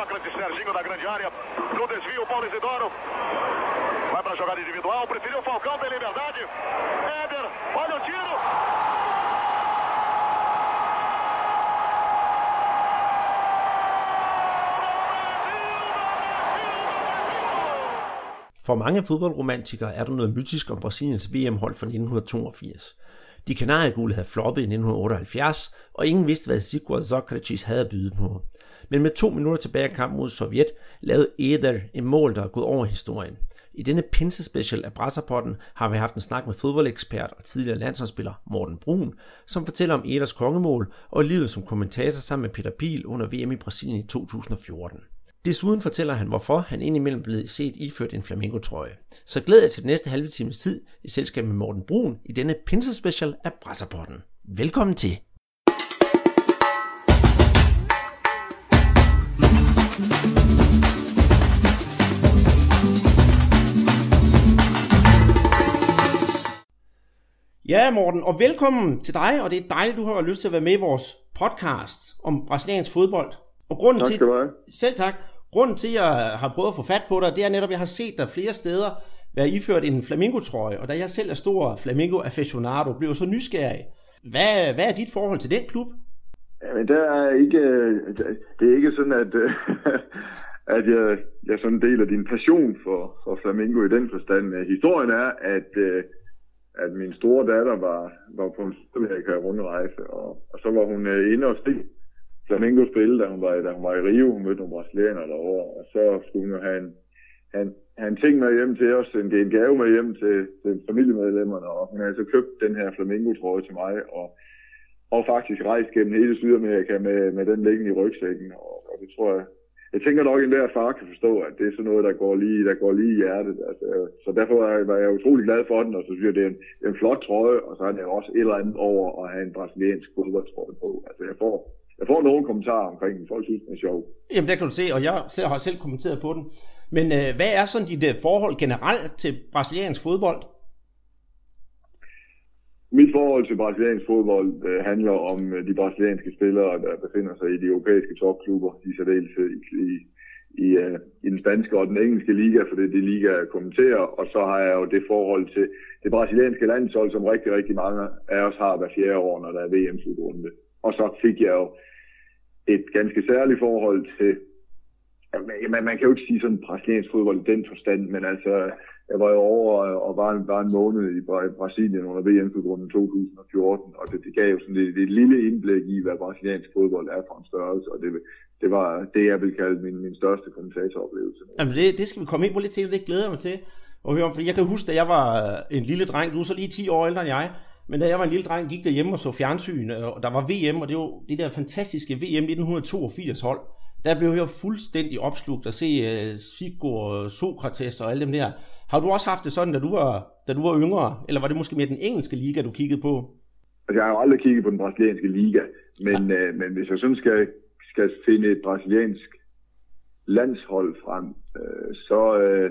Sócrates, Serginho da grande área. No desvio, Paulo Isidoro. Vai para a jogada individual. Preferiu Falcão, tem liberdade. Éder, olha o tiro. For mange fodboldromantikere er der noget mytisk om Brasiliens VM-hold fra 1982. De kanariegule havde floppet i 1978, og ingen vidste, hvad Sigurd Socrates havde at byde på. Men med to minutter tilbage af kampen mod Sovjet, lavede Eder en mål, der er gået over historien. I denne pinse special af Brasserpotten har vi haft en snak med fodboldekspert og tidligere landsholdsspiller Morten Brun, som fortæller om Eders kongemål og livet som kommentator sammen med Peter Pil under VM i Brasilien i 2014. Desuden fortæller han, hvorfor han indimellem blev set iført en flamingotrøje. Så glæder jeg til den næste halve times tid i selskab med Morten Brun i denne pinse special af Brasserpotten. Velkommen til! Ja, Morten, og velkommen til dig, og det er dejligt, du har lyst til at være med i vores podcast om brasiliansk fodbold. Og grunden Tak til, selv tak. Grunden til, at jeg har prøvet at få fat på dig, det er netop, at jeg har set dig flere steder være iført en flamingotrøje, og da jeg selv er stor flamingo aficionado, blev så nysgerrig. Hvad, hvad er dit forhold til den klub? Jamen, der er ikke, det er ikke sådan, at, at jeg, jeg sådan deler din passion for, for flamingo i den forstand. Historien er, at, øh, at min store datter var, var på en Sydamerika rundrejse, og, og så var hun øh, inde og se flamingo spille, da hun var, da hun var i Rio. Hun mødte nogle brasilianere derovre, og så skulle hun jo have en, have en, have en ting med hjem til os, en, en gave med hjem til, til familiemedlemmerne, og hun havde så købt den her flamingo-trøje til mig, og, og faktisk rejst gennem hele Sydamerika med, med den liggende i rygsækken, og, og det tror jeg, jeg tænker nok, at enhver far kan forstå, at det er sådan noget, der går lige, der går lige i hjertet. Altså, så derfor var jeg, var jeg utrolig glad for den, og så synes jeg, det er en, en flot trøje, og så er det også et eller andet over at have en brasiliansk fodboldtrøje på. Altså, jeg får, jeg får nogle kommentarer omkring den. Folk synes, den er sjov. Jamen, der kan du se, og jeg selv har selv kommenteret på den. Men øh, hvad er sådan dit øh, forhold generelt til brasiliansk fodbold? Mit forhold til brasiliansk fodbold øh, handler om øh, de brasilianske spillere, der befinder sig i de europæiske topklubber, i særdeleshed i, i, i, øh, i den spanske og den engelske liga, for det er de liga, jeg kommenterer. Og så har jeg jo det forhold til det brasilianske landshold, som rigtig, rigtig mange af os har hver fjerde år, når der er VM-slutrunde. Og så fik jeg jo et ganske særligt forhold til, man, man kan jo ikke sige sådan brasiliansk fodbold i den forstand, men altså, jeg var jo over øh, og var, var en måned i Brasilien under VM-slutrunden 2014, og det, det gav jo sådan et, et lille indblik i, hvad brasiliansk fodbold er for en størrelse, og det, det var det, jeg vil kalde min, min største kommentatoroplevelse. Jamen, det, det skal vi komme ind på lidt til, det glæder jeg mig til at høre om, for jeg kan huske, da jeg var øh, en lille dreng, du er så lige 10 år ældre end jeg, men da jeg var en lille dreng, gik der hjemme og så fjernsyn, øh, og der var VM, og det var det der fantastiske VM 1982 hold. Der blev jeg fuldstændig opslugt at se uh, Sigurd, Sokrates og alle dem der. Har du også haft det sådan, da du var, da du var yngre? Eller var det måske mere den engelske liga, du kiggede på? Altså, jeg har jo aldrig kigget på den brasilianske liga, men, ja. øh, men hvis jeg sådan skal, skal finde et brasiliansk landshold frem, øh, så, øh,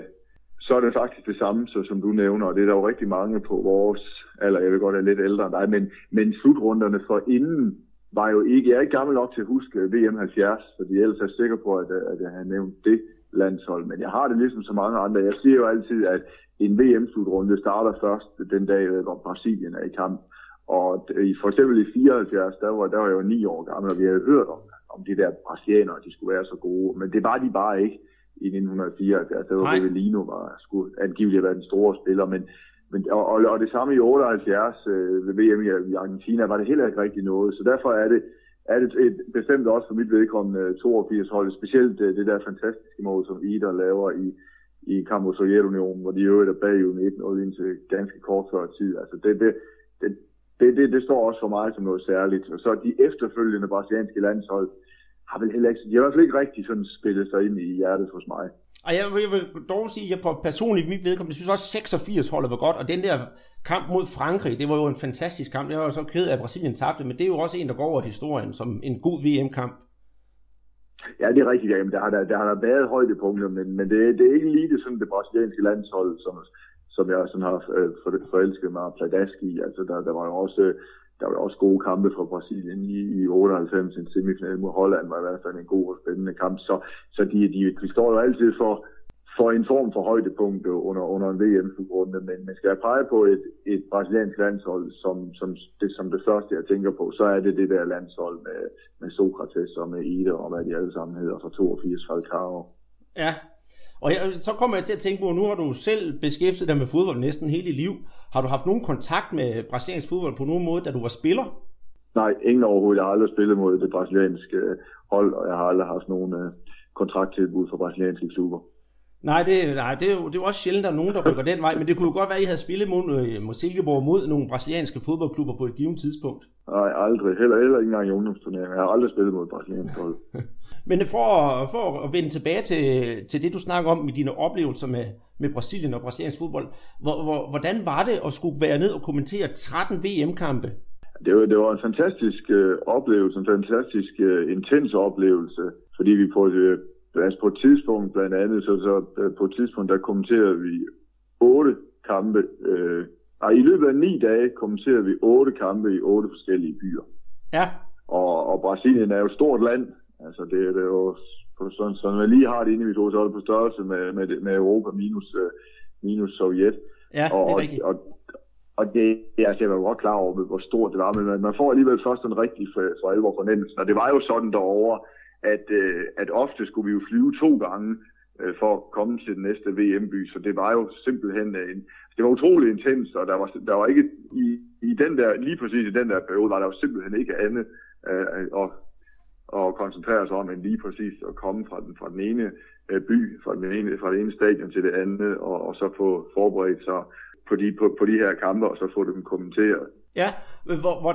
så er det faktisk det samme, så, som du nævner, og det er der jo rigtig mange på vores alder, jeg vil godt være lidt ældre end dig, men, men slutrunderne for inden var jo ikke, jeg er ikke gammel nok til at huske VM 70, fordi ellers er jeg sikker på, at, at jeg har nævnt det landshold, men jeg har det ligesom så mange andre. Jeg siger jo altid, at en VM-slutrunde starter først den dag, hvor Brasilien er i kamp. Og for eksempel i 74, der var, der var jeg jo ni år gammel, og vi havde hørt om, om de der brasilianere, de skulle være så gode. Men det var de bare ikke i 1974. Der var Rivellino, var skulle angiveligt være den store spiller. Men, men, og, og, og det samme i 78 øh, ved VM i, i Argentina var det heller ikke rigtig noget. Så derfor er det, er det et, bestemt også for mit vedkommende 82 hold, specielt det, det der fantastiske mål, som Ida laver i, i kamp mod Sovjetunionen, hvor de øvrigt er bagud 1-0 indtil ganske kort før tid. Altså det, det, det, det, det, det står også for mig som noget særligt. Og så de efterfølgende brasilianske landshold har vel heller ikke, de har i hvert fald ikke rigtig sådan spillet sig ind i hjertet hos mig. Og jeg, jeg vil dog sige, at jeg på personligt mit vedkommende synes også 86 holdet var godt, og den der kamp mod Frankrig, det var jo en fantastisk kamp. Jeg var så ked af, at Brasilien tabte, men det er jo også en, der går over historien som en god VM-kamp. Ja, det er rigtigt. Jamen, der, har der, der har der været højdepunkter, men, men det, det er ikke lige det, sådan det brasilianske landshold, som, som jeg sådan har øh, forelsket mig Pladaski. Altså, der, der var jo også der var også gode kampe fra Brasilien i, i 98, en semifinal mod Holland var i hvert fald en god og spændende kamp. Så, så de, de, de står jo altid for, for en form for højdepunkt under, under en VM-slutrunde, men man skal pege på et, et brasiliansk landshold, som, som, det, som det første, jeg tænker på, så er det det der landshold med, med Sokrates og med Ida og hvad de alle sammen hedder fra 82 Falcao. Ja, og jeg, så kommer jeg til at tænke på, nu har du selv beskæftiget dig med fodbold næsten hele dit liv. Har du haft nogen kontakt med brasiliansk fodbold på nogen måde, da du var spiller? Nej, ingen overhovedet. Jeg har aldrig spillet mod det brasilianske hold, og jeg har aldrig haft nogen uh, kontrakttilbud for brasilianske klubber. Nej, det, nej det, er jo, det er jo også sjældent, at der er nogen, der rykker den vej, men det kunne jo godt være, at I havde spillet mod, øh, mod Silkeborg mod nogle brasilianske fodboldklubber på et givet tidspunkt. Nej, aldrig. Heller, heller ikke engang i ungdomsturneringen. Jeg har aldrig spillet mod brasiliansk hold. men for, for at vende tilbage til, til det, du snakker om med dine oplevelser med, med Brasilien og brasiliansk fodbold. Hvor, hvor, hvordan var det at skulle være ned og kommentere 13 VM-kampe? Det var, det var en fantastisk øh, oplevelse, en fantastisk øh, intens oplevelse, fordi vi på øh, Altså på et tidspunkt blandt andet, så, så øh, på et tidspunkt, der kommenterede vi otte kampe. Øh, og i løbet af ni dage kommenterede vi otte kampe i otte forskellige byer. Ja. Og, og Brasilien er jo et stort land. Altså det, det er jo på sådan, så når man lige har det inde i mit hoved, så er det på størrelse med, med, med Europa minus, uh, minus Sovjet. Ja, og, det er rigtigt. Og, og, og det, altså, jeg var godt klar over, hvor stort det var, men man får alligevel først en rigtig for, for alvor fornemmelse. Og det var jo sådan derovre, at, øh, at ofte skulle vi jo flyve to gange øh, for at komme til den næste VM-by, så det var jo simpelthen øh, en, det var utrolig intens, og der var, der var ikke i, i den der, lige præcis i den der periode, var der jo simpelthen ikke andet øh, at, at koncentrere sig om, end lige præcis at komme fra den, fra den ene øh, by, fra, den ene, fra det ene stadion til det andet, og, og så få forberedt sig på de, på, på de her kampe, og så få dem kommenteret. Ja,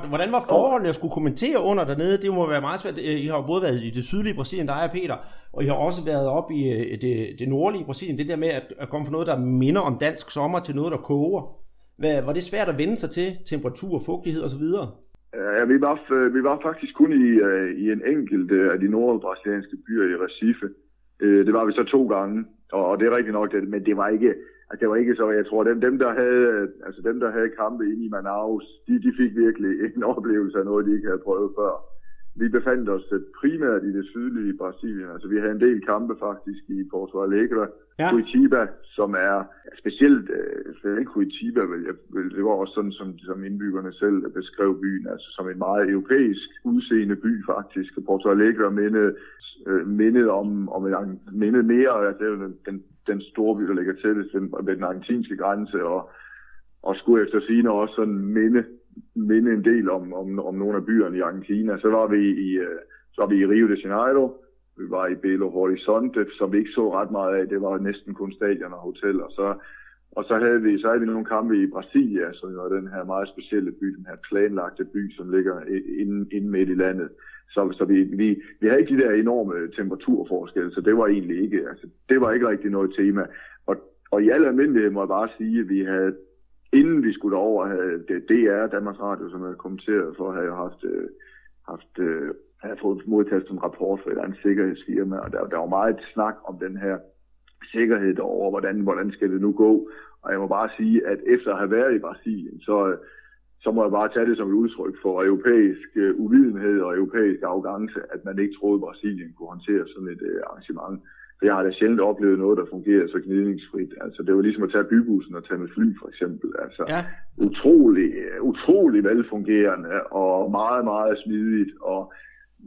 hvordan var forholdene jeg skulle kommentere under dernede? Det må være meget svært. Øh, I har jo både været i det sydlige Brasilien, der er Peter, og I har også været op i øh, det, det nordlige Brasilien. Det der med at, at komme fra noget, der minder om dansk sommer, til noget, der koger. Hvad, var det svært at vende sig til? Temperatur, fugtighed osv.? Ja, vi var, øh, vi var faktisk kun i, i en enkelt af de nordbrasilianske byer i Recife. Det var vi så to gange, og det er rigtigt nok, men det var ikke, at det var ikke så, jeg tror, dem, dem, der havde, altså dem, der havde kampe inde i Manaus, de, de fik virkelig en oplevelse af noget, de ikke havde prøvet før. Vi befandt os primært i det sydlige Brasilien. Altså, vi havde en del kampe faktisk i Porto Alegre, ja. Curitiba, som er specielt, øh, ikke Curitiba, vel, jeg, vel, det var også sådan, som, som indbyggerne selv beskrev byen, altså som en meget europæisk udseende by faktisk. Porto Alegre mindede, øh, mindede om, om en, mindede mere, altså den, den den store by, der ligger tættest ved den argentinske grænse, og, og skulle efter sine også sådan minde, minde en del om, om, om nogle af byerne i Argentina. Så var vi i, øh, så var vi i Rio de Janeiro, vi var i Belo Horizonte, som vi ikke så ret meget af. Det var næsten kun stadion og hotel. Og så, og så havde vi, så havde vi nogle kampe i Brasilia, som var den her meget specielle by, den her planlagte by, som ligger inde, inde midt i landet. Så, så vi, vi, vi havde ikke de der enorme temperaturforskelle, så det var egentlig ikke, altså, det var ikke rigtig noget tema. Og, og i al almindelighed må jeg bare sige, at vi havde, inden vi skulle over, havde det DR, Danmarks Radio, som havde kommenteret for, havde haft, øh, haft øh, havde fået modtaget en rapport fra et andet sikkerhedsfirma, og der, der var meget snak om den her sikkerhed derovre, hvordan, hvordan skal det nu gå. Og jeg må bare sige, at efter at have været i Brasilien, så, øh, så må jeg bare tage det som et udtryk for europæisk øh, uvidenhed og europæisk arrogance, at man ikke troede, at Brasilien kunne håndtere sådan et uh, arrangement. For jeg har da sjældent oplevet noget, der fungerer så gnidningsfrit. Altså, det var ligesom at tage bybussen og tage med fly, for eksempel. Altså, ja. utrolig, utrolig velfungerende og meget, meget smidigt. Og,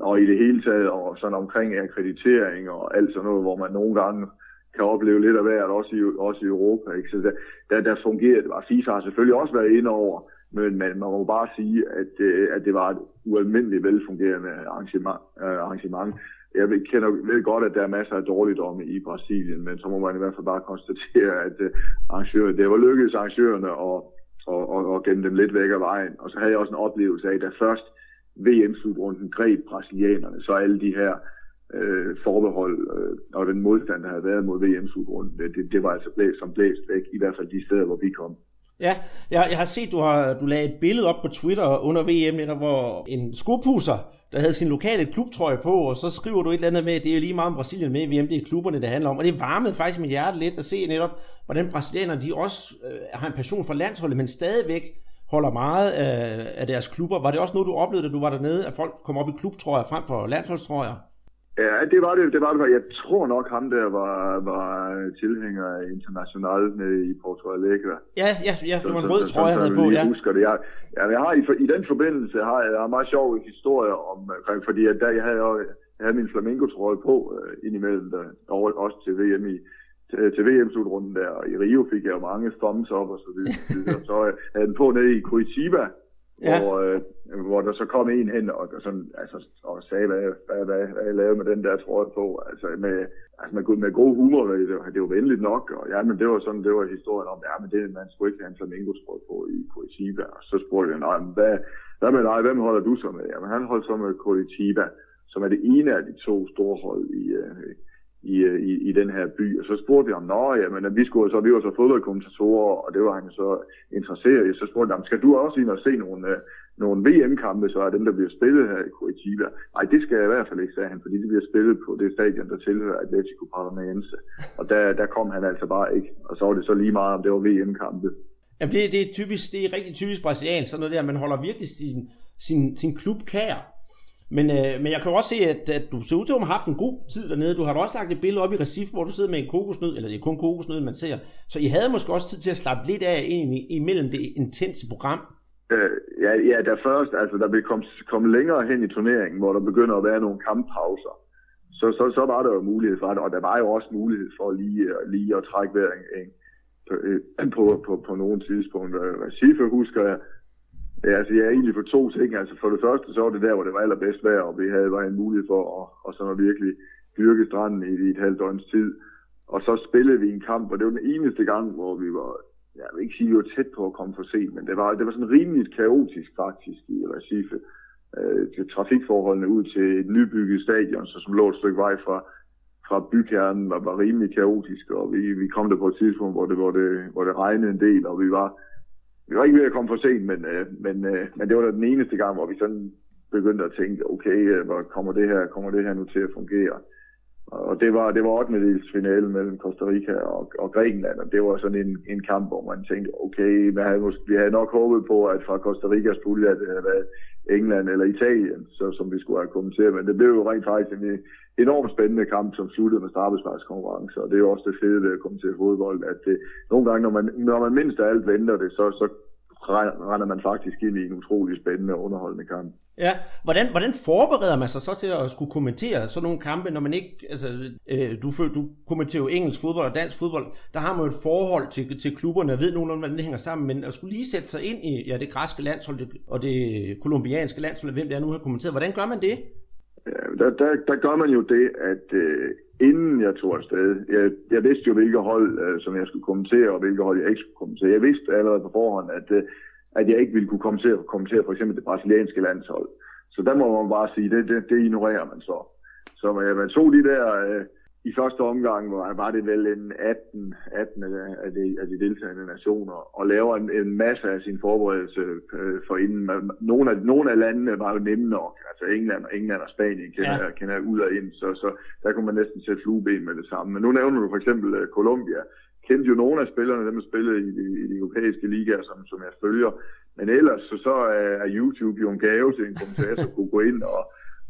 og i det hele taget, og sådan omkring akkreditering og alt sådan noget, hvor man nogle gange kan opleve lidt af hvert, også i, også i Europa. Ikke? Så der, der, der fungerer det. FIFA har selvfølgelig også været inde over men man, man må bare sige, at, øh, at det var et ualmindeligt velfungerende arrangement. Øh, arrangement. Jeg ved, kender, ved godt, at der er masser af dårligdomme i Brasilien, men så må man i hvert fald bare konstatere, at øh, arrangører, det var lykkedes arrangørerne at, og, og, og gemme dem lidt væk af vejen. Og så havde jeg også en oplevelse af, at da først VM-slutrunden greb brasilianerne, så alle de her øh, forbehold øh, og den modstand, der havde været mod VM-slutrunden, det, det var altså blæst som blæst væk, i hvert fald de steder, hvor vi kom. Ja, jeg, jeg har set, du har du lagde et billede op på Twitter under VM, hvor en skopuser, der havde sin lokale klubtrøje på, og så skriver du et eller andet med, at det er lige meget om Brasilien med i VM, det er klubberne, det handler om. Og det varmede faktisk mit hjerte lidt at se netop, hvordan brasilianerne de også øh, har en passion for landsholdet, men stadigvæk holder meget øh, af deres klubber. Var det også noget, du oplevede, da du var dernede, at folk kom op i klubtrøjer frem for landsholdstrøjer? Ja, det var det. det, var det. Jeg tror nok, ham der var, var tilhænger af International i Porto Alegre. Ja, ja, ja det var en rød trøje, han havde på, ja. husker det. Jeg, ja, jeg har i, i den forbindelse har jeg, jeg har meget sjov historie om, fordi at der, jeg havde, jeg havde min flamenco-trøje på uh, indimellem, der, også til VM i, til, til VM-slutrunden der, og i Rio fik jeg jo mange thumbs up og så videre. så jeg havde den på nede i Curitiba, ja. hvor, øh, hvor der så kom en hen og, og, sådan, altså, og sagde, hvad, hvad, hvad, hvad jeg lavede med den der trøje på. Altså med, altså med, med god humor, det, var, det var venligt nok. Og ja, men det var sådan, det var historien om, ja, men det, man skulle ikke have en flamingo trøje på i Curitiba. Og så spurgte jeg, nej, men hvad, hvad med dig, hvem holder du så med? Jamen han holdt så med Curitiba, som er det ene af de to store hold i, øh, i, øh, i, i den her by. Og så spurgte jeg om, nå, jamen, vi, skulle, så, vi var så fodboldkommentatorer, og det var han så interesseret i. Så spurgte jeg, skal du også ind og se nogle, øh, nogle VM-kampe, så er dem, der bliver spillet her i Curitiba? Nej, det skal jeg i hvert fald ikke, sagde han, fordi det bliver spillet på det stadion, der tilhører Atletico Paranaense. Og der, der kom han altså bare ikke. Og så var det så lige meget, om det var VM-kampe. Jamen, det, det, er typisk, det er rigtig typisk brasiliansk, sådan noget der, man holder virkelig sin, sin, sin klub kær. Men, øh, men jeg kan jo også se, at, at du ser ud til at have haft en god tid dernede. Du har da også lagt et billede op i Recif, hvor du sidder med en kokosnød, eller det er kun kokosnød, man ser. Så I havde måske også tid til at slappe lidt af egentlig, imellem det intense program. Øh, ja, ja, der først, altså der vil komme, komme længere hen i turneringen, hvor der begynder at være nogle kamppauser. Så, så, så var der jo mulighed for det, og der var jo også mulighed for lige, lige at trække hver en, på, på, på, på nogle tidspunkter. Recife husker jeg, Ja, altså jeg er egentlig for to ting. Altså for det første, så var det der, hvor det var allerbedst vejr, og vi havde var en mulighed for at, og sådan at virkelig dyrke stranden i, i et halvt døgns tid. Og så spillede vi en kamp, og det var den eneste gang, hvor vi var, jeg vil ikke sige, at vi var tæt på at komme for sent, men det var, det var sådan rimeligt kaotisk faktisk i Recife. Øh, til trafikforholdene ud til et nybygget stadion, så som lå et stykke vej fra, fra bykernen, var, var rimelig kaotisk, og vi, vi kom der på et tidspunkt, hvor det, hvor, det, hvor det regnede en del, og vi var vi var ikke ved at komme for sent, men, øh, men, øh, men det var da den eneste gang, hvor vi sådan begyndte at tænke, okay, øh, hvor kommer det her, kommer det her nu til at fungere? Og det var, det var 8. finale mellem Costa Rica og, og Grækenland, og det var sådan en, en kamp, hvor man tænkte, okay, vi havde, måske, vi havde nok håbet på, at fra Costa Ricas pulje, at det havde været England eller Italien, så, som vi skulle have kommenteret, men det blev jo rent faktisk en enormt spændende kamp, som sluttede med straffesparkskonkurrence, og det er jo også det fede ved at komme til fodbold, at det, nogle gange, når man, når man mindst af alt venter det, så, så render man faktisk ind i en utrolig spændende og underholdende kamp. Ja, hvordan, hvordan forbereder man sig så til at skulle kommentere sådan nogle kampe, når man ikke, altså, øh, du, du kommenterer jo engelsk fodbold og dansk fodbold, der har man jo et forhold til, til klubberne, og ved nogenlunde, hvordan det hænger sammen, men at skulle lige sætte sig ind i ja, det græske landshold det, og det kolumbianske landshold, hvem det er nu har kommenteret, hvordan gør man det? Ja, der, der, der gør man jo det, at øh, inden jeg tog afsted, jeg, jeg vidste jo, hvilke hold, øh, som jeg skulle kommentere, og hvilke hold jeg ikke skulle kommentere. Jeg vidste allerede på forhånd, at, øh, at jeg ikke ville kunne kommentere, kommentere for eksempel det brasilianske landshold. Så der må man bare sige, det, det, det ignorerer man så. Så man, man tog de der øh, i første omgang var, var det vel en 18, 18 af, de, af de deltagende nationer, og laver en, en masse af sin forberedelse øh, for inden. Nogle af, nogle af landene var jo nemme nok, altså England, England og Spanien kender, ja. kender ud og ind, så, så der kunne man næsten sætte flueben med det samme. Men nu nævner du for eksempel uh, Colombia, kendte jo nogle af spillerne, dem der spillede i, i, i de europæiske ligaer, som, som jeg følger. Men ellers så, så er YouTube jo en gave til en kommentator at kunne gå ind og,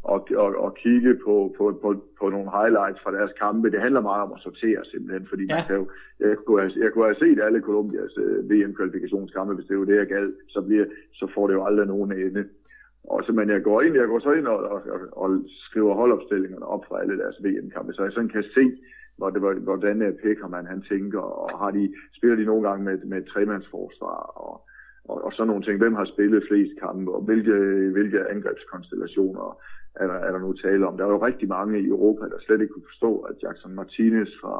og, og, og kigge på, på, på, på nogle highlights fra deres kampe. Det handler meget om at sortere simpelthen, fordi ja. man kan jo, jeg, kunne have, jeg kunne have set alle Colombias øh, VM-kvalifikationskampe, hvis det var det, jeg gad, så, bliver, så får det jo aldrig nogen ende. Og så, men jeg går ind, jeg går så ind og, og, og, og skriver holdopstillingerne op fra alle deres VM-kampe, så jeg sådan kan se, hvor det, hvordan øh, Pekkerman han tænker, og har de, spiller de nogle gange med, med tremandsforsvar, og, og, og sådan nogle ting. Hvem har spillet flest kampe, og hvilke, hvilke angrebskonstellationer er der, er der nu tale om. Der er jo rigtig mange i Europa, der slet ikke kunne forstå, at Jackson Martinez fra,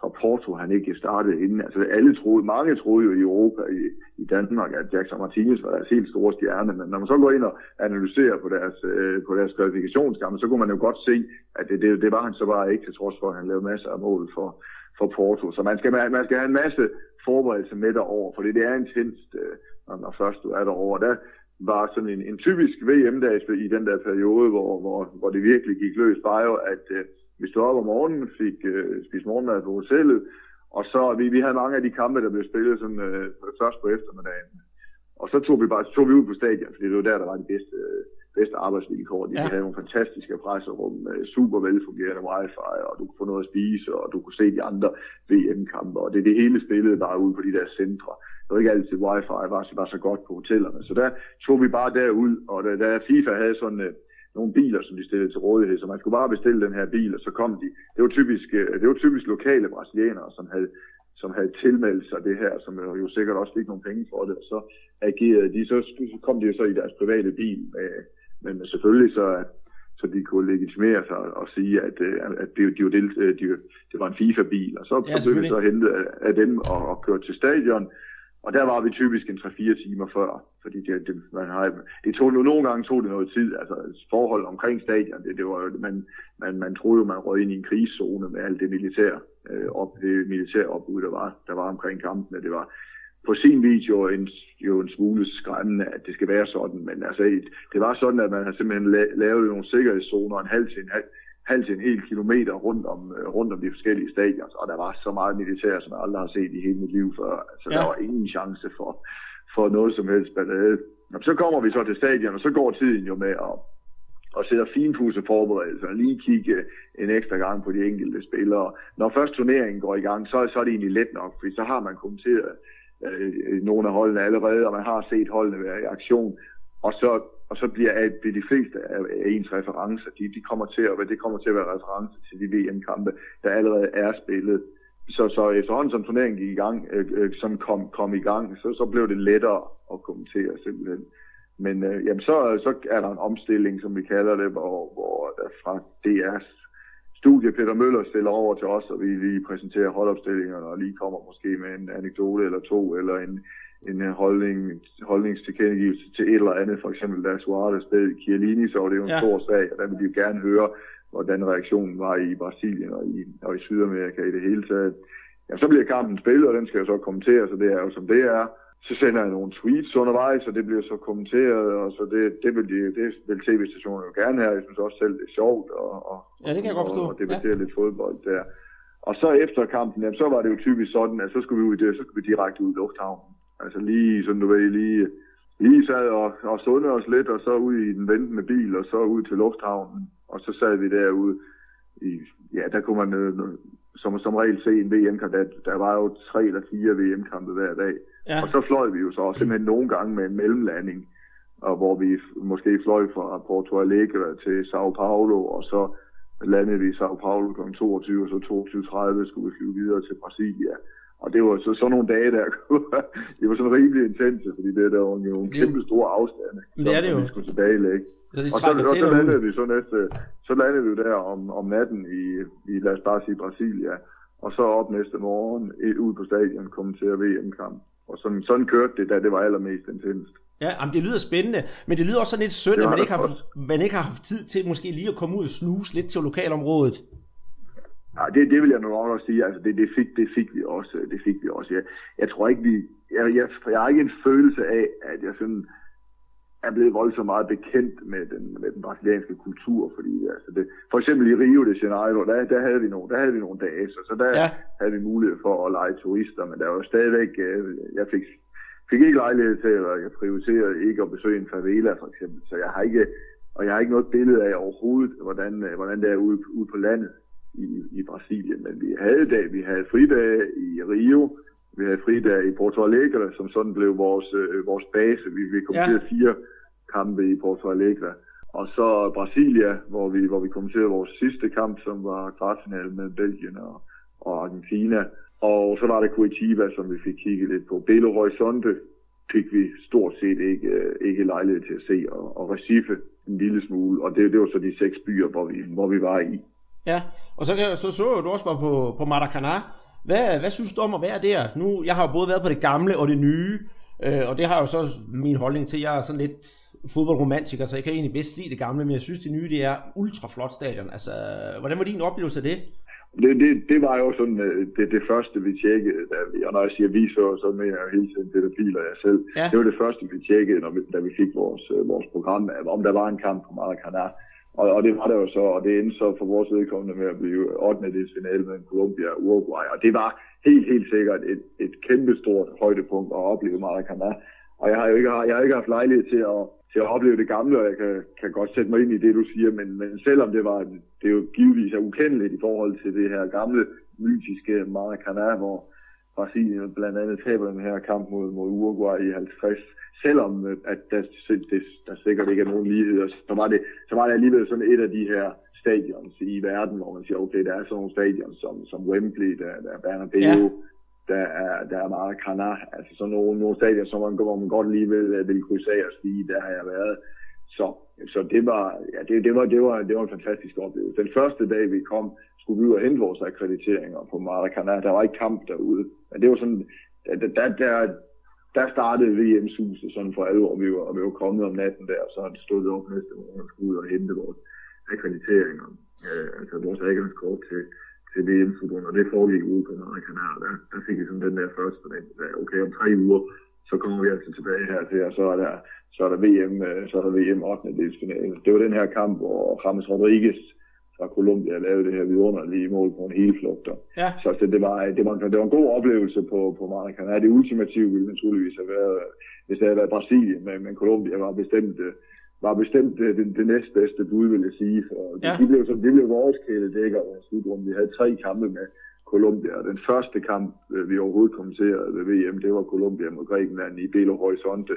fra Porto, han ikke startede inden. Altså alle troede, mange troede jo i Europa, i, i Danmark, at Jackson Martinez var deres helt store stjerne, men når man så går ind og analyserer på deres, øh, på deres kvalifikationskampe, så kunne man jo godt se, at det, det, det var han så bare ikke, til trods for, at han lavede masser af mål for, for Porto. Så man skal, man skal have en masse forberedelse med derover, for det er intenst, øh, når først du er derovre. Der, var sådan en, en typisk VM-dag i den der periode, hvor, hvor, hvor det virkelig gik løs, var jo, at øh, vi stod op om morgenen, fik øh, spist morgenmad på hotellet, og så vi, vi havde mange af de kampe, der blev spillet sådan, øh, først på eftermiddagen. Og så tog vi bare tog vi ud på stadion, fordi det var der, der var de bedste, øh, bedste arbejdsvilkår. De ja. havde nogle fantastiske presserum med super velfungerende wifi, og du kunne få noget at spise, og du kunne se de andre VM-kampe, og det, det hele spillede bare ud på de der centre. Det var ikke altid wifi var, var så godt på hotellerne. Så der tog vi bare derud, og da, da FIFA havde sådan uh, nogle biler, som de stillede til rådighed, så man skulle bare bestille den her bil, og så kom de. Det var typisk, uh, det var typisk lokale brasilianere, som havde som havde tilmeldt sig det her, som jo sikkert også fik nogle penge for det, og så agerede de, så kom de jo så i deres private bil, med, men selvfølgelig så, så de kunne legitimere sig og sige, at, øh, at det, de, de, øh, de, det var en FIFA-bil, og så, ja, så blev vi så hentet af, af dem og, og kørt til stadion, og der var vi typisk en 3-4 timer før, fordi det, det, man har, det tog, nogle gange tog det noget tid, altså forhold omkring stadion, det, det var, man, man, man troede jo, man røg ind i en krigszone med alt det militær, øh, op, det militære opbud, der var, der var omkring kampene. Det var på sin video en, jo en smule skræmmende, at det skal være sådan, men altså, det var sådan, at man har simpelthen lavet nogle sikkerhedszoner en halv til en halv, halv til en hel kilometer rundt om, øh, rundt om de forskellige stadions, og der var så meget militær, som jeg aldrig har set i hele mit liv før. Altså, ja. der var ingen chance for, for noget som helst ballade. Og så kommer vi så til stadion, og så går tiden jo med at, at sætte finpudse forberedelser, og lige kigge en ekstra gang på de enkelte spillere. Når først turneringen går i gang, så, så er det egentlig let nok, for så har man kommenteret øh, nogle af holdene allerede, og man har set holdene være i aktion, og så og så bliver at de fleste af, af ens referencer, de, de kommer til at, det kommer til at være referencer til de VM-kampe, der allerede er spillet. Så, så efterhånden som turneringen gik i gang, øh, øh, som kom, kom i gang, så, så blev det lettere at kommentere simpelthen. Men øh, jamen, så, så er der en omstilling, som vi kalder det, hvor, hvor der fra DR's studie Peter Møller stiller over til os, og vi lige præsenterer holdopstillingerne, og lige kommer måske med en anekdote eller to, eller en, en øh, holdning, holdningstilkendegivelse til et eller andet, for eksempel da Suarez spillede Chiellini, så var det jo en ja. stor sag, og der vil de jo gerne høre, hvordan reaktionen var i Brasilien og i, og i Sydamerika i det hele taget. Ja, så bliver kampen spillet, og den skal jo så kommenteres, og det er jo som det er. Så sender jeg nogle tweets undervejs, og det bliver så kommenteret, og så det, det vil, de, det vil tv-stationen jo gerne have. Jeg synes også selv, det er sjovt og, og, ja, det kan jeg godt forstå. og, og debattere ja. lidt fodbold der. Og så efter kampen, jamen, så var det jo typisk sådan, at så skulle vi, ud, så skulle vi direkte ud i lufthavnen. Altså lige, sådan du ved, lige, lige sad og, og sunde os lidt, og så ud i den ventende bil, og så ud til lufthavnen. Og så sad vi derude i, ja, der kunne man øh, som, som regel se en VM-kamp. Der, der var jo tre eller fire VM-kampe hver dag. Ja. Og så fløj vi jo så simpelthen nogle gange med en mellemlanding, og hvor vi måske fløj fra Porto Alegre til Sao Paulo, og så landede vi i Sao Paulo kl. 22, og så 22.30 skulle vi flyve videre til Brasilia. Og det var så sådan nogle dage, der det var sådan rimelig intense, fordi det der var nogle kæmpe store afstande, Men det er det jo. vi skulle tilbagelægge. Så og så, og så landede vi så næste, så landede vi der om, om natten i, i, lad os bare sige, Brasilia, og så op næste morgen ud på stadion kommentere VM-kamp. Og sådan, sådan kørte det, da det var allermest intenst. Ja, jamen det lyder spændende, men det lyder også sådan lidt synd, at man ikke, har, man ikke har haft tid til måske lige at komme ud og snuse lidt til lokalområdet. Ja, det, det vil jeg nok også sige. Altså, det, det, fik, det fik vi også. Det fik vi også. Jeg, jeg tror ikke, vi... Jeg, jeg, jeg har ikke en følelse af, at jeg sådan er blevet voldsomt meget bekendt med den, med den brasilianske kultur, fordi altså det, for eksempel i Rio de Janeiro, der, der, havde vi nogle, der havde vi nogle dage, så, så der ja. havde vi mulighed for at lege turister, men der var stadigvæk, øh, jeg fik, fik ikke lejlighed til, at jeg prioriterede ikke at besøge en favela for eksempel, så jeg har ikke, og jeg har ikke noget billede af overhovedet, hvordan, øh, hvordan det er ude, ude på landet i, i Brasilien. Men vi havde dag, vi havde fridage i Rio, vi havde fridage i Porto Alegre, som sådan blev vores, øh, vores base. Vi, vi kom ja. til fire kampe i Porto Alegre. Og så Brasilia, hvor vi, hvor vi kommenterede vores sidste kamp, som var kvartfinalen med Belgien og, og Argentina. Og så var det Curitiba, som vi fik kigget lidt på. Belo Horizonte fik vi stort set ikke, ikke lejlighed til at se, og, og Recife en lille smule. Og det, det var så de seks byer, hvor vi, hvor vi var i. Ja, og så, så så du også var på, på Maracanã. Hvad, hvad synes du om at være der? Nu, jeg har jo både været på det gamle og det nye, øh, og det har jo så min holdning til. Jeg er sådan lidt fodboldromantiker, så jeg kan egentlig bedst lide det gamle, men jeg synes det nye, det er ultra flot stadion. Altså, hvordan var din oplevelse af det? Det, det, det var jo sådan øh, det, det første, vi tjekkede. Da vi, og når jeg siger vi, så, så mener jeg jo hele tiden det Pil og jeg selv. Ja. Det var det første, vi tjekkede, når vi, da vi fik vores, øh, vores program, om der var en kamp på Maracanã. Og, og det var det jo så, og det endte så for vores vedkommende med at blive 8. finale med Colombia og Uruguay. Og det var helt, helt sikkert et, et kæmpestort højdepunkt at opleve Maracana. og jeg har jo ikke, jeg har ikke haft lejlighed til at, til at opleve det gamle, og jeg kan, kan godt sætte mig ind i det, du siger, men, men selvom det var, det er jo givetvis er ukendeligt i forhold til det her gamle, mytiske Maracana, hvor Brasilien blandt andet taber den her kamp mod, mod Uruguay i 50, selvom øh, at der, det, der sikkert ikke er nogen ligheder, så var, det, så var det alligevel sådan et af de her stadions i verden, hvor man siger, okay, der er sådan nogle stadions som, som Wembley, der, der er Bernabeu, ja. der er, der er Maracanã, altså sådan nogle, nogle stadions, som man, hvor man godt lige vil, vil krydse af og sige, der har jeg været. Så, så det, var, ja, det, det, var, det, var, det var en fantastisk oplevelse. Den første dag, vi kom, skulle vi ud og hente vores akkrediteringer på Maracanã. Der var ikke kamp derude. Men det var sådan, der, der, der, der startede VM-suset sådan for alvor. Vi var, vi var kommet om natten der, og så det stået op næste morgen og skulle ud og hente vores akkrediteringer. Øh, altså vores adgangskort til, til vm og det foregik ude på Maracanã. Der, der fik vi sådan den der første fornemmelse af, okay, om tre uger, så kommer vi altså tilbage her til, og så er der, så er der VM, øh, så er der VM 8. delsfinale. Det var den her kamp, hvor James Rodriguez fra Colombia lavede det her vidunderlige mål på en helflugter. Ja. Så, så det, var, det, var, det var en god oplevelse på, på Maracanã. Det ultimative ville naturligvis have været, hvis det havde været Brasilien, men, men Colombia var bestemt, var bestemt det, det, det næstbedste bud, vil jeg sige. For ja. de, blev, så, de blev vores kæledækker i slutrunden. Vi havde tre kampe med Colombia. Den første kamp, øh, vi overhovedet kommenterede ved VM, det var Colombia mod Grækenland i Belo Horizonte.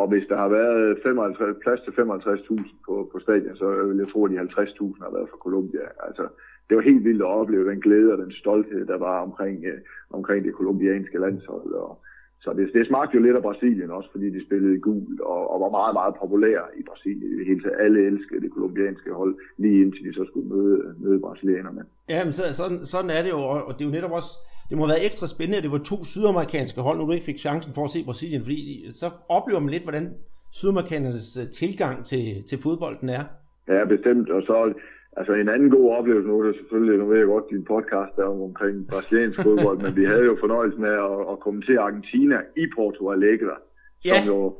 Og hvis der har været 55, plads til 55.000 på, på stadion, så vil jeg tro, at de 50.000 har været fra Colombia. Altså, det var helt vildt at opleve den glæde og den stolthed, der var omkring, øh, omkring det kolumbianske landshold. Og, så det, det smagte jo lidt af Brasilien også, fordi de spillede gult og, og var meget, meget populære i Brasilien. I det hele taget alle elskede det kolumbianske hold, lige indtil de så skulle møde, møde brasilianerne. Ja, men så, sådan, sådan er det jo, og det er jo netop også det må have været ekstra spændende, at det var to sydamerikanske hold, nu du ikke fik chancen for at se Brasilien, fordi så oplever man lidt, hvordan sydamerikanernes øh, tilgang til, til fodbolden er. Ja, bestemt. Og så altså en anden god oplevelse, nu er det selvfølgelig, nu ved jeg godt, din podcast er omkring brasiliansk fodbold, men vi havde jo fornøjelsen af at, at kommentere Argentina i Porto Alegre, ja. som jo,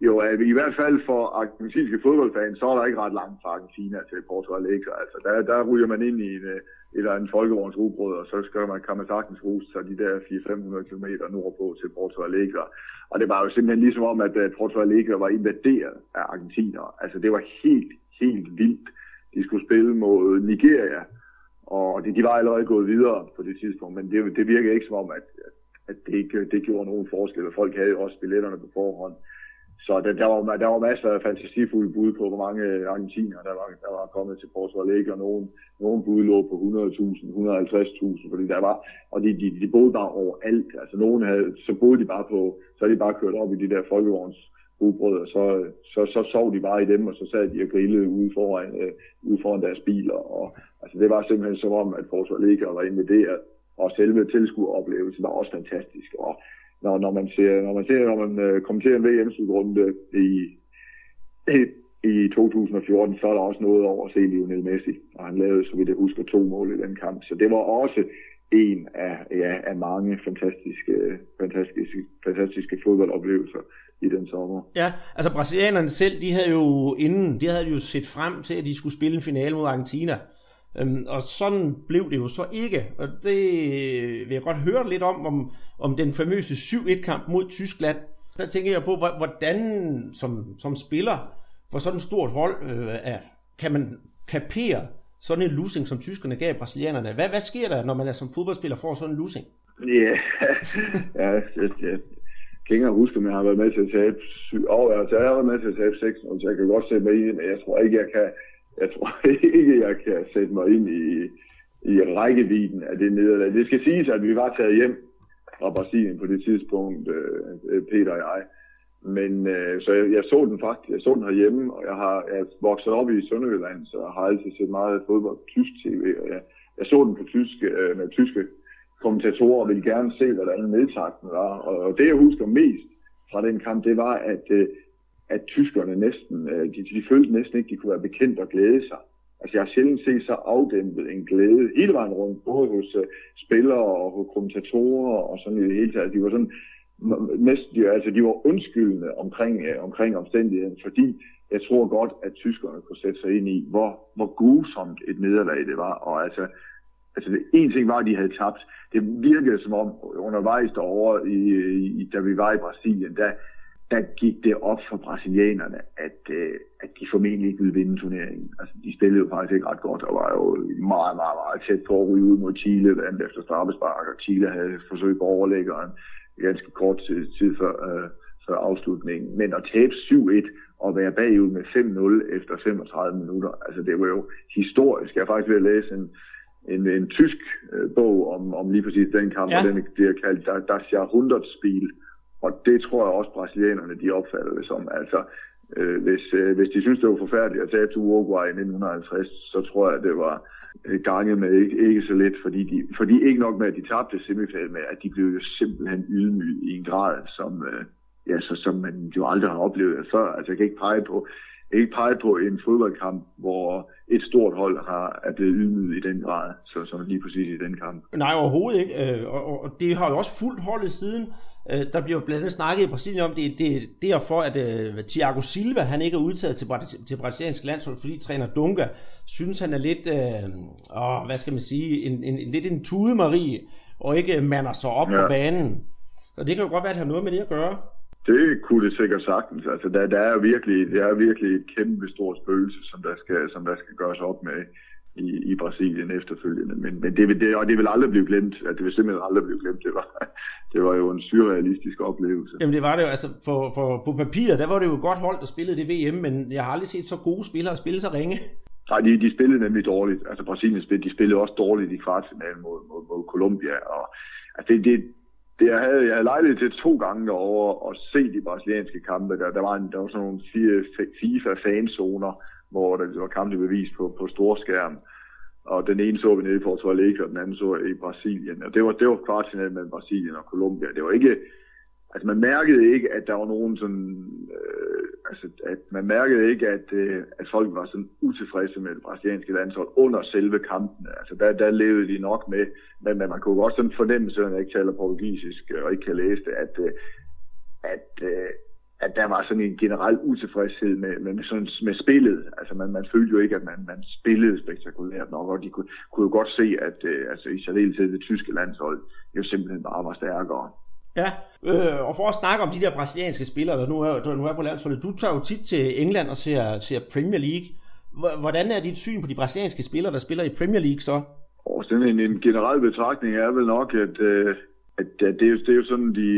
jo øh, i hvert fald for argentinske fodboldfans, så er der ikke ret langt fra Argentina til Portugal, ikke? Altså der, der ryger man ind i en, øh, eller en folkevogns rugbrød, og så skal man, kan man sagtens ruse sig de der 400-500 km nordpå til Porto Alegre. Og det var jo simpelthen ligesom om, at øh, Porto Alegre var invaderet af argentinere. Altså det var helt, helt vildt. De skulle spille mod Nigeria, og de, de var allerede gået videre på det tidspunkt, men det, det virkede ikke som om, at, at det, ikke, det gjorde nogen forskel, og folk havde jo også billetterne på forhånd. Så der, der, var, der var masser af fantasifulde bud på, hvor mange øh, argentiner, der var, der var kommet til Porto Alegre, og nogen, nogen bud lå på 100.000, 150.000, fordi der var, og de, de, de boede bare overalt. Altså nogen havde, så boede de bare på, så havde de bare kørt op i de der folkevogns ubrød, og så, så, så sov de bare i dem, og så sad de og grillede ude foran, øh, ude foran deres biler. Og, altså det var simpelthen som om, at Porto Alegre var invaderet, og selve tilskueroplevelsen var også fantastisk. Og når, når man ser, når man ser, når man øh, kommenterer en VM-slutrunde i, i, i 2014, så er der også noget over at se Lionel Messi, og han lavede, så vidt jeg husker, to mål i den kamp. Så det var også en af, ja, af mange fantastiske, fantastiske, fantastiske fodboldoplevelser i den sommer. Ja, altså brasilianerne selv, de havde jo inden, de havde jo set frem til, at de skulle spille en finale mod Argentina. Øhm, og sådan blev det jo så ikke, og det vil jeg godt høre lidt om, om, om den famøse 7-1-kamp mod Tyskland. Der tænker jeg på, hvordan som, som spiller for sådan et stort hold, øh, er, kan man kapere sådan en losing, som tyskerne gav brasilianerne. Hvad, hvad sker der, når man er som fodboldspiller får sådan en losing? Yeah. ja, jeg, jeg kan ikke huske, om jeg har været med til at tabe syv år. Altså, jeg har været med til at tabe seks, så jeg kan godt se mig i, men jeg tror ikke, jeg kan, jeg tror ikke, jeg kan sætte mig ind i, i rækkevidden af det nederlag. Det skal siges, at vi var taget hjem fra Brasilien på det tidspunkt, øh, Peter og jeg. Men øh, så jeg, jeg, så den faktisk, jeg så den herhjemme, og jeg har jeg vokset op i Sønderjylland, så jeg har altid set meget fodbold på tysk tv, og jeg, jeg så den på tysk, øh, med tyske kommentatorer, og ville gerne se, hvordan nedtakten var. Og, og det, jeg husker mest fra den kamp, det var, at øh, at tyskerne næsten, øh, de, de følte næsten ikke, de kunne være bekendt og glæde sig. Altså jeg har sjældent set så afdæmpet en glæde hele vejen rundt, både hos uh, spillere og hos kommentatorer og sådan i det hele taget. De var sådan næsten, de, altså de var undskyldende omkring, uh, omkring omstændigheden, fordi jeg tror godt, at tyskerne kunne sætte sig ind i, hvor, hvor grusomt et nederlag det var. Og altså, altså det, en ting var, at de havde tabt. Det virkede som om undervejs derovre, i, i, da vi var i Brasilien, der, der gik det op for brasilianerne, at, øh, at de formentlig ikke ville vinde turneringen. Altså, de spillede jo faktisk ikke ret godt, og var jo meget, meget, meget tæt på at ryge ud mod Chile, blandt efter straffespark, og Chile havde forsøgt på overlæggeren ganske kort tid, før, øh, før afslutningen. Men at tabe 7-1 og være bagud med 5-0 efter 35 minutter, altså det var jo historisk. Jeg er faktisk ved at læse en, en, en tysk øh, bog om, om lige præcis den kamp, ja. og den bliver kaldt Das Jahrhundertspiel. Og det tror jeg også, brasilianerne de opfatter det som. Altså, øh, hvis, øh, hvis de synes, det var forfærdeligt at tage til Uruguay i 1950, så tror jeg, det var øh, ganget gange med ikke, ikke så lidt, fordi, de, fordi ikke nok med, at de tabte semifinalen men at de blev jo simpelthen ydmyget i en grad, som, øh, ja, så, som man jo aldrig har oplevet før. Altså, jeg kan ikke pege på, ikke pege på en fodboldkamp, hvor et stort hold har, er blevet ydmyget i den grad, så, som lige præcis i den kamp. Nej, overhovedet ikke. Øh, og, og, og det har jo også fuldt holdet siden. Øh, der bliver blandt andet snakket i Brasilien om, det, det er derfor, at uh, Thiago Silva han ikke er udtaget til, til brasiliansk landshold, fordi træner Dunga synes, han er lidt, uh, åh, hvad skal man sige, en, en, en, lidt en tudemarie, og ikke mander sig op ja. på banen. Og det kan jo godt være, at det har noget med det at gøre. Det kunne det sikkert sagtens. Altså, der, der er virkelig, det er virkelig et kæmpe stort spøgelse, som der skal, som der skal gøres op med i, i Brasilien efterfølgende. Men, men det, vil, det, og det vil aldrig blive glemt. At det vil simpelthen aldrig blive glemt. Det var, det var jo en surrealistisk oplevelse. Jamen det var det jo. Altså for, for, på papiret, der var det jo godt hold, der spillede det VM, men jeg har aldrig set så gode spillere spille så ringe. Nej, de, de spillede nemlig dårligt. Altså Brasilien spillede, de spillede også dårligt i kvartfinalen mod, mod, mod Colombia. Og, altså det, det, det jeg havde, jeg havde lejlighed til to gange over at se de brasilianske kampe. Der, der, var, en, der var sådan nogle FIFA-fanzoner, hvor der var kampe bevis på, på storskærm. Og den ene så vi nede i Porto Alegre, og den anden så i Brasilien. Og det var, det var kvartfinalen mellem Brasilien og Colombia. Det var ikke, altså man mærkede ikke, at der var nogen sådan, øh, altså at man mærkede ikke, at, øh, at folk var sådan utilfredse med det brasilianske landshold under selve kampen. Altså der, der levede de nok med, men, men man kunne godt sådan fornemme, selvom jeg ikke taler portugisisk og ikke kan læse det, at, øh, at, øh, at der var sådan en generel utilfredshed med, med, med, sådan, med spillet. Altså man, man følte jo ikke, at man, man spillede spektakulært nok, og de kunne, kunne jo godt se, at øh, altså, i særdeleshed det tyske landshold jo simpelthen bare var stærkere. Ja, øh, og for at snakke om de der brasilianske spillere, der nu er, der nu er på landsholdet, du tager jo tit til England og ser, ser Premier League. Hvordan er dit syn på de brasilianske spillere, der spiller i Premier League så? Og sådan en, en generel betragtning er vel nok, at, øh, at, at det, er jo, det er jo sådan, de,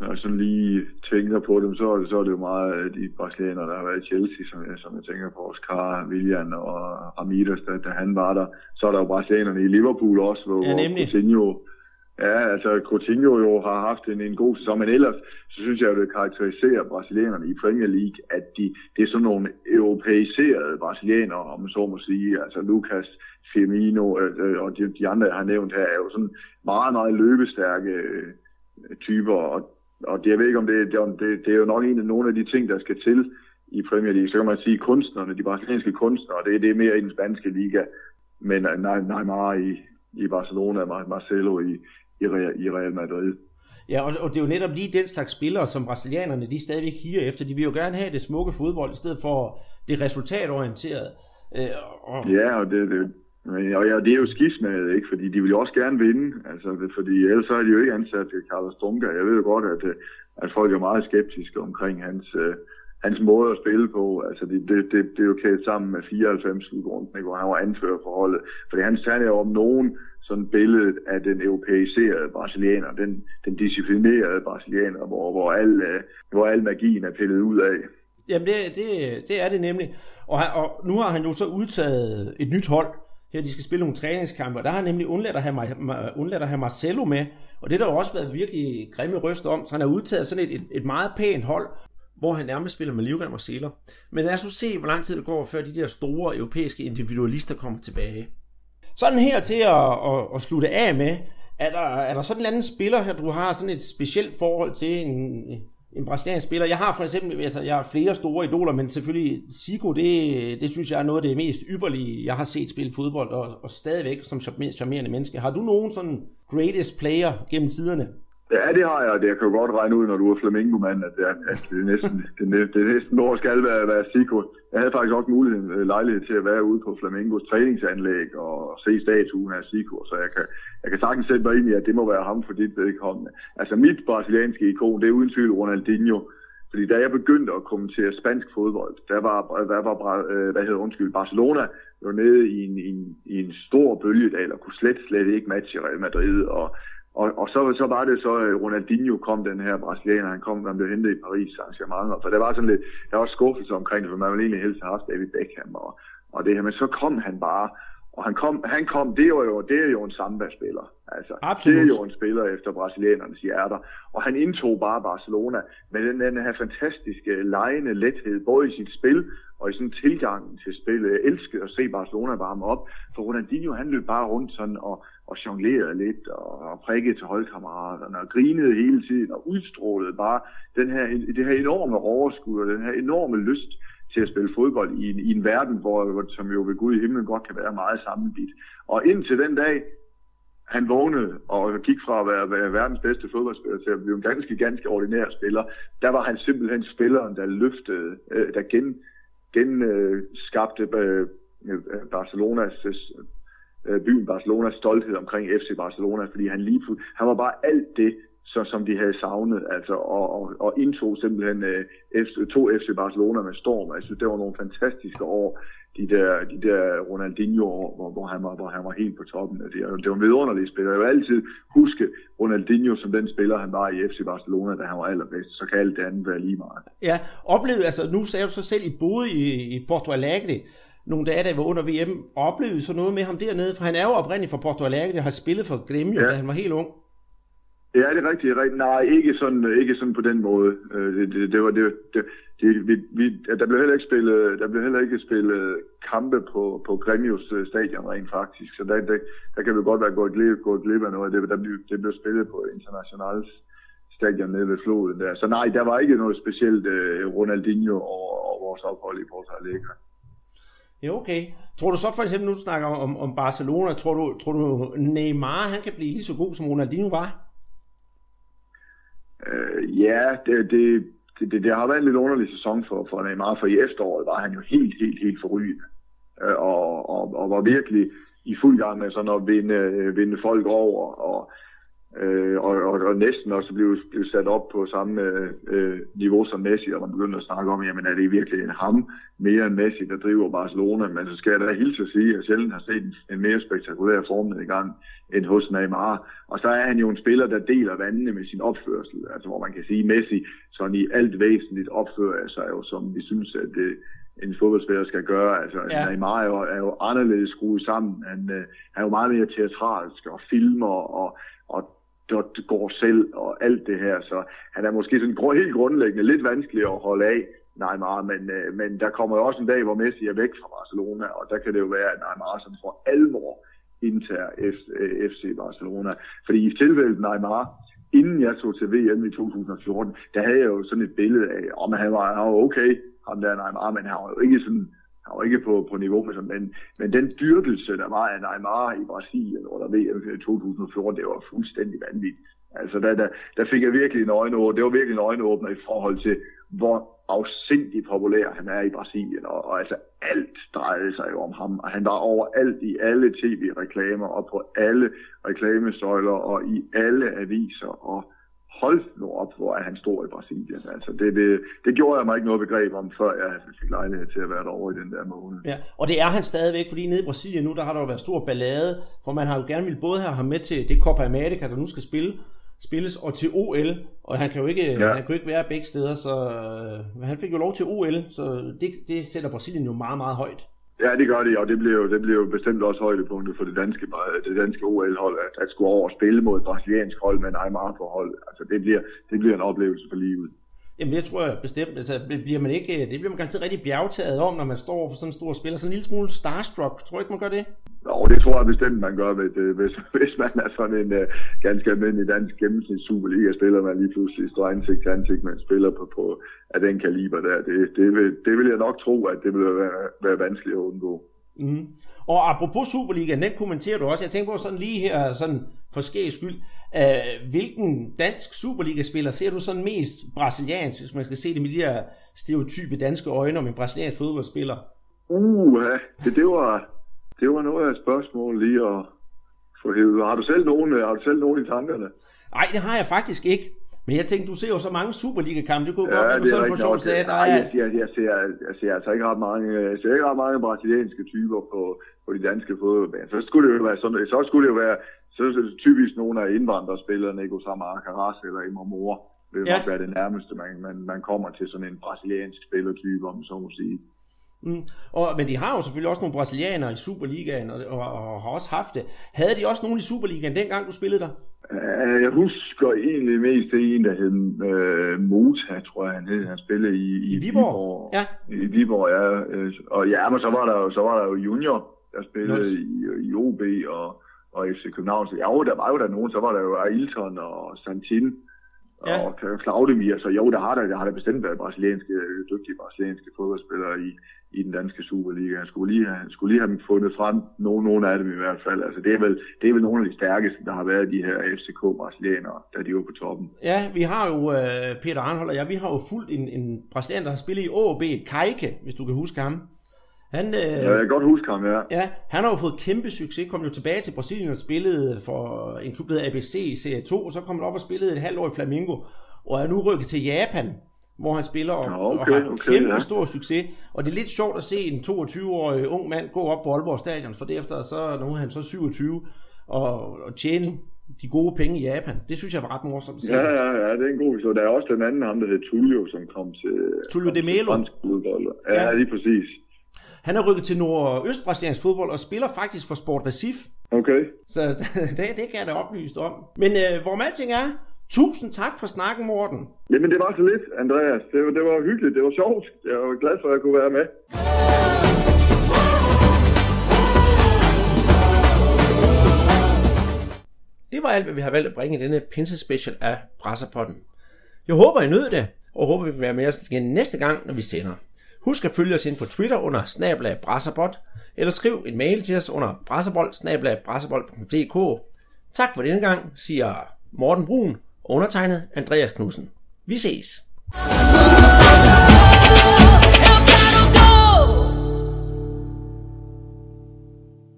når jeg sådan lige tænker på dem, så, så er det jo meget de brasilianere, der har været i Chelsea, som jeg, som jeg tænker på, Oscar, William og Ramirez, da, da han var der. Så er der jo brasilianerne i Liverpool også, hvor, ja, Coutinho Ja, altså Coutinho jo har haft en, en god sæson, men ellers så synes jeg, at det karakteriserer brasilianerne i Premier League, at de, det er sådan nogle europæiserede brasilianere, om man så må sige. Altså Lucas, Firmino øh, og de, de andre, jeg har nævnt her, er jo sådan meget, meget løbestærke øh, typer, og, og det, jeg ved ikke, om det, det, det, det er jo nok en af nogle af de ting, der skal til i Premier League. Så kan man sige, kunstnerne, de brasilianske kunstnere, det, det er mere i den spanske liga, men nej, nej, meget i, i Barcelona, Marcelo i, i Real, i Real Madrid. Ja, og, og det er jo netop lige den slags spillere, som brasilianerne de stadigvæk higer efter. De vil jo gerne have det smukke fodbold, i stedet for det resultatorienterede. Øh, og... Ja, og det, det, og ja, det er jo skismaget, ikke? Fordi de vil jo også gerne vinde. Altså, fordi ellers så er de jo ikke ansat til Carlos Dunga. Jeg ved jo godt, at, at folk er meget skeptiske omkring hans, uh, hans måde at spille på. Altså, det, det, det, det er jo kædet sammen med 94 slutrunden, hvor han var anfører for holdet. Fordi han tager jo om nogen sådan billedet af den europæiserede brasilianer, den, den disciplinerede brasilianer, hvor, hvor, al, øh, hvor al magien er pillet ud af. Jamen det, det, det er det nemlig. Og, og nu har han jo så udtaget et nyt hold. Her de skal spille nogle træningskampe, og der har han nemlig undladt at have, undladt at have Marcelo med. Og det der har også været virkelig grimme røster om, så han har udtaget sådan et, et, et meget pænt hold, hvor han nærmest spiller med livrem og seler. Men lad os nu se, hvor lang tid det går, før de der store europæiske individualister kommer tilbage. Sådan her til at, at, at slutte af med, er der, er der sådan en anden spiller her, du har sådan et specielt forhold til en, en brasiliansk spiller? Jeg har for eksempel, altså jeg har flere store idoler, men selvfølgelig Zico, det, det synes jeg er noget af det mest ypperlige, jeg har set spille fodbold, og, og stadigvæk som mest charmerende menneske. Har du nogen sådan greatest player gennem tiderne? Ja, det har jeg. Det jeg kan jo godt regne ud, når du er flamingomand, at, at, at det, næsten, det, det næsten år skal være, være Sico. Jeg havde faktisk også mulighed, øh, lejlighed til at være ude på Flamingos træningsanlæg og se statuen af Sico, så jeg kan, jeg kan sagtens sætte mig ind i, at det må være ham for dit vedkommende. Altså mit brasilianske ikon, det er uden tvivl Ronaldinho. Fordi da jeg begyndte at kommentere spansk fodbold, der var, der var øh, hvad hedder, undskyld, Barcelona jo nede i en, i en, i en stor bølgedal og kunne slet, slet ikke matche Real Madrid. Og, og, og så, så var det så, at Ronaldinho kom, den her brasilianer, han kom, han blev hentet i Paris arrangementer. For der var sådan lidt, der var skuffelse omkring det, for man ville egentlig helst have haft David Beckham og, og det her. Men så kom han bare, og han kom, han kom det, er jo, det er jo en samba-spiller. Altså, Absolut. Det er jo en spiller efter brasilianernes hjerter. Og han indtog bare Barcelona med den, den her fantastiske lejende lethed, både i sit spil og i sådan tilgangen til spillet. Jeg elskede at se Barcelona varme op, for Ronaldinho han løb bare rundt sådan og, og jonglerede lidt og, og prikkede til holdkammeraterne og grinede hele tiden og udstrålede bare den her, det her enorme overskud og den her enorme lyst til at spille fodbold i en, i en verden, hvor, som jo ved Gud i himlen godt kan være meget sammenbit. Og indtil den dag, han vågnede og gik fra at være, være verdens bedste fodboldspiller til at blive en ganske, ganske ordinær spiller, der var han simpelthen spilleren, der løftede, øh, der gen, genskabte øh, øh, øh, Barcelonas øh, øh, byen Barcelonas stolthed omkring FC Barcelona, fordi han lige han var bare alt det, så, som de havde savnet, altså, og, og, og indtog simpelthen øh, FC, to FC Barcelona med storm. Jeg synes, det var nogle fantastiske år, de der, de der Ronaldinho-år, hvor, hvor, han var, hvor han var helt på toppen. Altså, det var en vidunderlig spiller. Jeg vil altid huske Ronaldinho som den spiller, han var i FC Barcelona, da han var allerbedst. Så kan alt det andet være lige meget. Ja, oplevede, altså nu sagde du så selv, I boede i, i Porto Alegre, nogle dage, da I var under VM, oplevede så noget med ham dernede, for han er jo oprindeligt fra Porto Alegre, og har spillet for Gremio, ja. da han var helt ung. Ja, det er rigtigt. rigtigt. Nej, ikke sådan, ikke sådan på den måde. Øh, det, det, det var det, det, det vi, vi, der blev heller ikke spillet, der blev heller ikke spillet kampe på, på Gremios øh, stadion rent faktisk. Så der, der, der kan vi godt være gået glip, gået glip af noget. Det, der blev, det blev spillet på Internationals stadion nede ved floden der. Så nej, der var ikke noget specielt uh, Ronaldinho over, over vores ophold i Porto Alegre. Ja, okay. Tror du så for eksempel, nu du snakker om, om Barcelona, tror du, tror du Neymar han kan blive lige så god som Ronaldinho var? Øh, ja, det, det, det, det, det har været en lidt underlig sæson for, for Neymar, for i efteråret var han jo helt, helt, helt forrygende. Øh, og, og, og var virkelig i fuld gang med sådan at vinde, øh, vinde folk over, og øh, og, og, og næsten også blev, blev sat op på samme øh, niveau som Messi, og man begyndte at snakke om, jamen er det virkelig en ham mere end Messi, der driver Barcelona, men så skal jeg da hilse at sige, at jeg sjældent har set en, mere spektakulær form i gang end hos Neymar. Og så er han jo en spiller, der deler vandene med sin opførsel, altså hvor man kan sige, Messi sådan i alt væsentligt opfører sig jo, som vi synes, at det, en fodboldspiller skal gøre. Altså, ja. Neymar er jo, er jo anderledes skruet sammen. Han, øh, han er jo meget mere teatralsk og filmer og, og går selv og alt det her, så han er måske sådan helt grundlæggende lidt vanskelig at holde af, Neymar, men, øh, men der kommer jo også en dag, hvor Messi er væk fra Barcelona, og der kan det jo være, at Neymar sådan for alvor indtager FC øh, Barcelona. Fordi i tilfældet Neymar, inden jeg tog til VM i 2014, der havde jeg jo sådan et billede af, om han var, han var okay, ham der Neymar, men han var jo ikke sådan han var ikke på, på niveau med sådan, men, men den dyrkelse, der var af Neymar i Brasilien under VM 2014, det var fuldstændig vanvittigt. Altså, der, der, der fik jeg virkelig en øjenåbner. Det var virkelig en øjenåbner i forhold til, hvor afsindig populær han er i Brasilien. Og, og altså, alt drejede sig jo om ham. Og han var overalt i alle tv-reklamer og på alle reklamesøjler og i alle aviser. Og hold nu op, hvor er han stor i Brasilien. Altså, det, det, det gjorde jeg mig ikke noget begreb om, før jeg fik lejlighed til at være derovre i den der måned. Ja, og det er han stadigvæk, fordi nede i Brasilien nu, der har der jo været stor ballade, for man har jo gerne vil både have ham med til det Copa America, der nu skal spille, spilles, og til OL, og han kan jo ikke, ja. han kan jo ikke være begge steder, så øh, han fik jo lov til OL, så det, det sætter Brasilien jo meget, meget højt. Ja, det gør det, og det bliver jo, det bliver jo bestemt også højdepunktet for det danske, det danske OL-hold, at, at skulle over og spille mod et brasiliansk hold med en Aymar-forhold. Altså, det bliver, det bliver en oplevelse for livet. Jamen det tror jeg bestemt, altså bliver man ikke, øh, det bliver man ganske rigtig bjergtaget om, når man står for sådan en stor spiller, sådan en lille smule starstruck, tror du ikke man gør det? Jo, det tror jeg bestemt, man gør, hvis, hvis, hvis man er sådan en uh, ganske almindelig dansk gennemsnits Superliga-spiller, man lige pludselig står ansigt til ansigt med en spiller på, på af den kaliber der. Det, det, vil, det vil jeg nok tro, at det vil være, være vanskeligt at undgå. Mm. Og apropos Superligaen, den kommenterer du også. Jeg tænker på sådan lige her, sådan for skæg skyld. Uh, hvilken dansk Superliga-spiller ser du sådan mest brasiliansk, hvis man skal se det med de her stereotype danske øjne om en brasiliansk fodboldspiller? Uh, det, det, var, det var noget af et spørgsmål lige at få hævet. Har du selv nogen, har du selv nogen i tankerne? Nej, det har jeg faktisk ikke. Men jeg tænkte, du ser jo så mange Superliga-kampe, det kunne Ja, godt være, du selv for sjov sagde, der Ej, er... jeg, siger, jeg, ser, jeg ser altså ikke ret mange, jeg ser ikke ret mange brasilianske typer på, på de danske fodboldbaner. Så skulle det jo være sådan, så skulle det jo være så er det typisk nogle af indvandrerspillerne, Nego Samar Caras eller Imre Mor, vil Ja. nok være det nærmeste, man, man, man kommer til sådan en brasiliansk spillertype, om så må sige. Mm. Og, men de har jo selvfølgelig også nogle brasilianere i Superligaen, og, og, og har også haft det. Havde de også nogen i Superligaen, dengang du spillede der? Øh, Jeg husker egentlig mest til en, der hed øh, Mota, tror jeg han hed. Han spillede i, I Viborg? Ja. I Viborg, ja. Øh, Og ja, men så var der jo, så var der jo Junior, der spillede Yes. i, i OB og, og FC København. Så jo, der var jo der nogen. Så var der jo Ailton og Santin Ja. og Claudemir. Så jo, der har der, der har der bestemt været brasilianske, dygtige brasilianske fodboldspillere i, i den danske Superliga. Jeg skulle lige have, skulle lige have dem fundet frem, nogle, nogle af dem i hvert fald. Altså, det er vel, det er vel nogle af de stærkeste, der har været de her FCK-brasilianere, da de var på toppen. Ja, vi har jo, øh, Peter Arnhold og jeg, vi har jo fulgt en, en brasilianer, der har spillet i AAB, Kajke, hvis du kan huske ham. Han, øh, Ja, jeg kan godt huske ham, ja. Ja, han har jo fået kæmpe succes, kom jo tilbage til Brasilien og spillede for en klub, der hedder ABC i Serie 2, og så kom han op og spillede et halvt år i Flamingo, og er nu rykket til Japan, hvor han spiller og, Ja, okay, og har okay, kæmpe ja. stor succes. Og det er lidt sjovt at se en 22-årig ung mand gå op på Aalborg Stadion, for derefter så nu er han så 27 og, og tjene de gode penge i Japan. Det synes jeg var ret morsomt. Ja, ja, ja, det er en god historie. Der er også den anden, ham der hedder Tullio, som kom til... Tullio kom de Melo. Ja. ja, lige præcis. Han er rykket til nordøstbrasiliansk fodbold og spiller faktisk for Sport Recife. Okay. Så det, det kan jeg da oplyst om. Men øh, hvor alting er, tusind tak for snakken, Morten. Jamen, det var så lidt, Andreas. Det var, det var hyggeligt. Det var sjovt. Jeg var glad for, at jeg kunne være med. Det var alt, hvad vi har valgt at bringe i denne pinse special af Brasserpotten. Jeg håber, I nød det, og håber, I vil være med os igen næste gang, når vi sender. Husk at følge os ind på Twitter under snablag brasserbot, eller skriv en mail til os under brasserbold Tak for denne gang, siger Morten Brun undertegnet Andreas Knudsen. Vi ses.